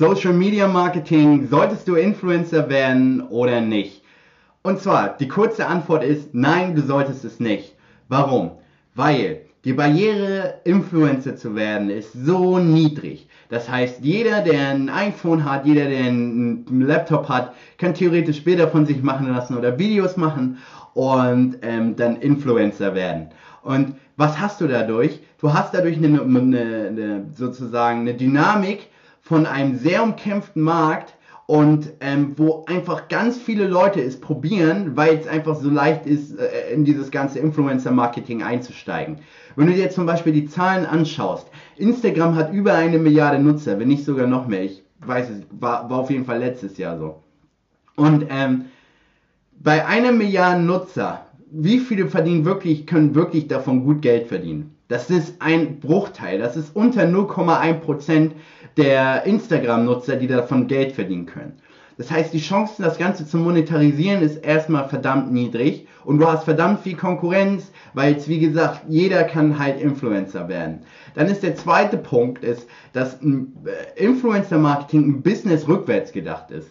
Social Media Marketing, solltest du Influencer werden oder nicht? Und zwar, die kurze Antwort ist, nein, du solltest es nicht. Warum? Weil die Barriere, Influencer zu werden, ist so niedrig. Das heißt, jeder, der ein iPhone hat, jeder, der einen Laptop hat, kann theoretisch Bilder von sich machen lassen oder Videos machen und ähm, dann Influencer werden. Und was hast du dadurch? Du hast dadurch eine, eine, eine sozusagen eine Dynamik, von einem sehr umkämpften Markt und ähm, wo einfach ganz viele Leute es probieren, weil es einfach so leicht ist, äh, in dieses ganze Influencer-Marketing einzusteigen. Wenn du dir jetzt zum Beispiel die Zahlen anschaust, Instagram hat über eine Milliarde Nutzer, wenn nicht sogar noch mehr. Ich weiß es, war, war auf jeden Fall letztes Jahr so. Und ähm, bei einer Milliarde Nutzer, wie viele verdienen wirklich, können wirklich davon gut Geld verdienen? Das ist ein Bruchteil. Das ist unter 0,1% der Instagram-Nutzer, die davon Geld verdienen können. Das heißt, die Chancen, das Ganze zu monetarisieren, ist erstmal verdammt niedrig und du hast verdammt viel Konkurrenz, weil es, wie gesagt, jeder kann halt Influencer werden. Dann ist der zweite Punkt, ist, dass äh, Influencer-Marketing ein Business rückwärts gedacht ist.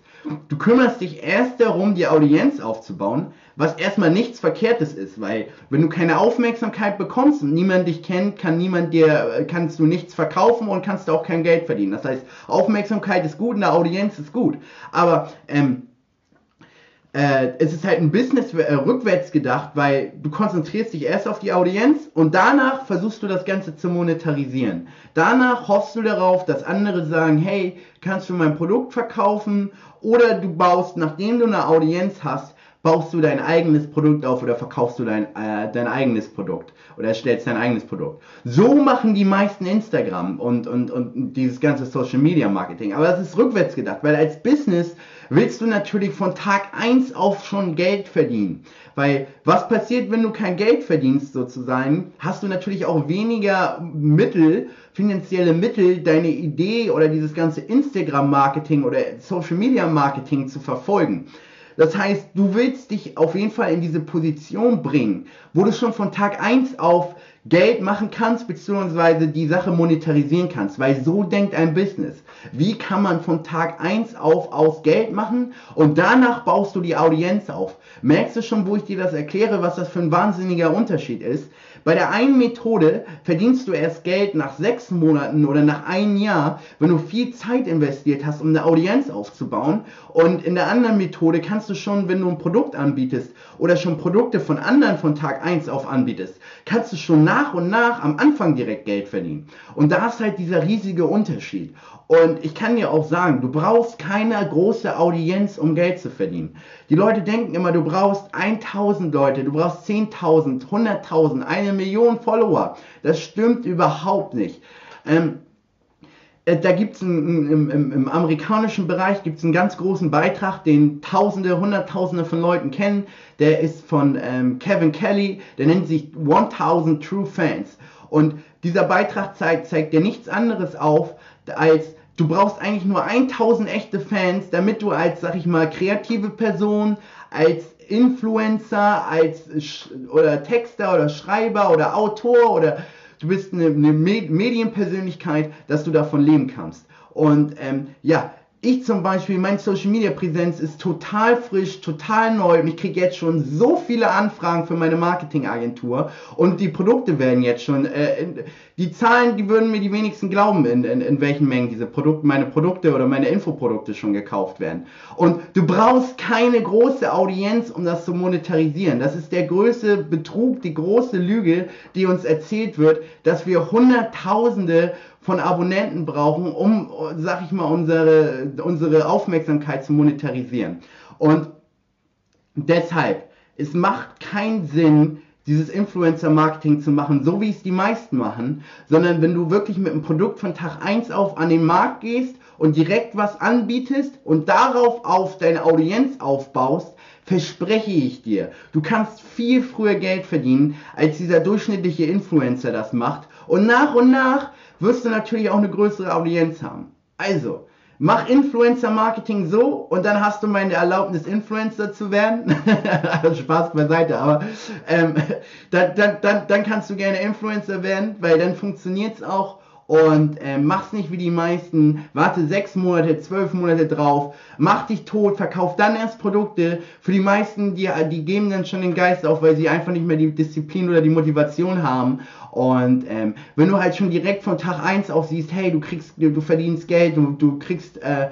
Du kümmerst dich erst darum, die Audienz aufzubauen, was erstmal nichts Verkehrtes ist, weil wenn du keine Aufmerksamkeit bekommst und niemand dich kennt, kann niemand dir, kannst du nichts verkaufen und kannst auch kein Geld verdienen. Das heißt, Aufmerksamkeit ist gut, eine Audienz ist gut. Aber ähm, äh, es ist halt ein Business äh, rückwärts gedacht, weil du konzentrierst dich erst auf die Audienz und danach versuchst du das Ganze zu monetarisieren. Danach hoffst du darauf, dass andere sagen, hey, kannst du mein Produkt verkaufen? Oder du baust, nachdem du eine Audienz hast, baust du dein eigenes Produkt auf oder verkaufst du dein, äh, dein eigenes Produkt oder stellst dein eigenes Produkt. So machen die meisten Instagram und, und, und dieses ganze Social Media Marketing. Aber das ist rückwärts gedacht, weil als Business willst du natürlich von Tag 1 auf schon Geld verdienen. Weil was passiert, wenn du kein Geld verdienst sozusagen, hast du natürlich auch weniger Mittel, finanzielle Mittel, deine Idee oder dieses ganze Instagram-Marketing oder Social-Media-Marketing zu verfolgen. Das heißt, du willst dich auf jeden Fall in diese Position bringen, wo du schon von Tag 1 auf Geld machen kannst, beziehungsweise die Sache monetarisieren kannst, weil so denkt ein Business. Wie kann man von Tag 1 auf aus Geld machen und danach baust du die Audienz auf. Merkst du schon, wo ich dir das erkläre, was das für ein wahnsinniger Unterschied ist? Bei der einen Methode verdienst du erst Geld nach sechs Monaten oder nach einem Jahr, wenn du viel Zeit investiert hast, um eine Audienz aufzubauen. Und in der anderen Methode kannst du schon, wenn du ein Produkt anbietest oder schon Produkte von anderen von Tag 1 auf anbietest, kannst du schon nach und nach am Anfang direkt Geld verdienen. Und da ist halt dieser riesige Unterschied. Und ich kann dir auch sagen, du brauchst keine große Audienz, um Geld zu verdienen. Die Leute denken immer, du brauchst 1000 Leute, du brauchst 10.000, 100.000, eine Million Follower. Das stimmt überhaupt nicht. Ähm, äh, da gibt es im, im, im, amerikanischen Bereich gibt's einen ganz großen Beitrag, den Tausende, Hunderttausende von Leuten kennen. Der ist von ähm, Kevin Kelly, der nennt sich 1000 True Fans. Und dieser Beitrag zeigt, zeigt dir nichts anderes auf, als du brauchst eigentlich nur 1000 echte Fans, damit du als, sag ich mal, kreative Person, als Influencer, als oder Texter oder Schreiber oder Autor oder du bist eine, eine Medienpersönlichkeit, dass du davon leben kannst. Und ähm, ja, ich zum Beispiel, meine Social Media Präsenz ist total frisch, total neu und ich kriege jetzt schon so viele Anfragen für meine Marketingagentur und die Produkte werden jetzt schon, äh, die Zahlen, die würden mir die wenigsten glauben, in, in, in welchen Mengen diese Produkte, meine Produkte oder meine Infoprodukte schon gekauft werden. Und du brauchst keine große Audienz, um das zu monetarisieren. Das ist der größte Betrug, die große Lüge, die uns erzählt wird, dass wir Hunderttausende von Abonnenten brauchen, um, sag ich mal, unsere, unsere Aufmerksamkeit zu monetarisieren. Und deshalb, es macht keinen Sinn, dieses Influencer-Marketing zu machen, so wie es die meisten machen, sondern wenn du wirklich mit einem Produkt von Tag 1 auf an den Markt gehst und direkt was anbietest und darauf auf deine Audienz aufbaust, verspreche ich dir, du kannst viel früher Geld verdienen, als dieser durchschnittliche Influencer das macht. Und nach und nach wirst du natürlich auch eine größere Audienz haben. Also, mach Influencer-Marketing so und dann hast du meine Erlaubnis, Influencer zu werden. Spaß beiseite, aber ähm, dann, dann, dann, dann kannst du gerne Influencer werden, weil dann funktioniert es auch und äh, mach's nicht wie die meisten. Warte sechs Monate, zwölf Monate drauf, mach dich tot, verkauf dann erst Produkte. Für die meisten, die, die geben dann schon den Geist auf, weil sie einfach nicht mehr die Disziplin oder die Motivation haben. Und ähm, wenn du halt schon direkt von Tag eins auf siehst, hey, du kriegst, du, du verdienst Geld, du, du kriegst äh,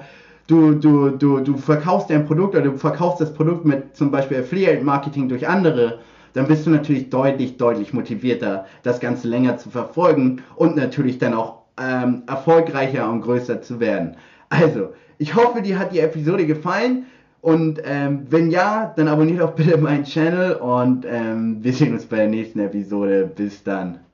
du, du, du, du verkaufst dein Produkt oder du verkaufst das Produkt mit zum Beispiel Affiliate Marketing durch andere, dann bist du natürlich deutlich, deutlich motivierter, das Ganze länger zu verfolgen und natürlich dann auch ähm, erfolgreicher und größer zu werden. Also, ich hoffe, dir hat die Episode gefallen. Und ähm, wenn ja, dann abonniert auch bitte meinen Channel und ähm, wir sehen uns bei der nächsten Episode. Bis dann.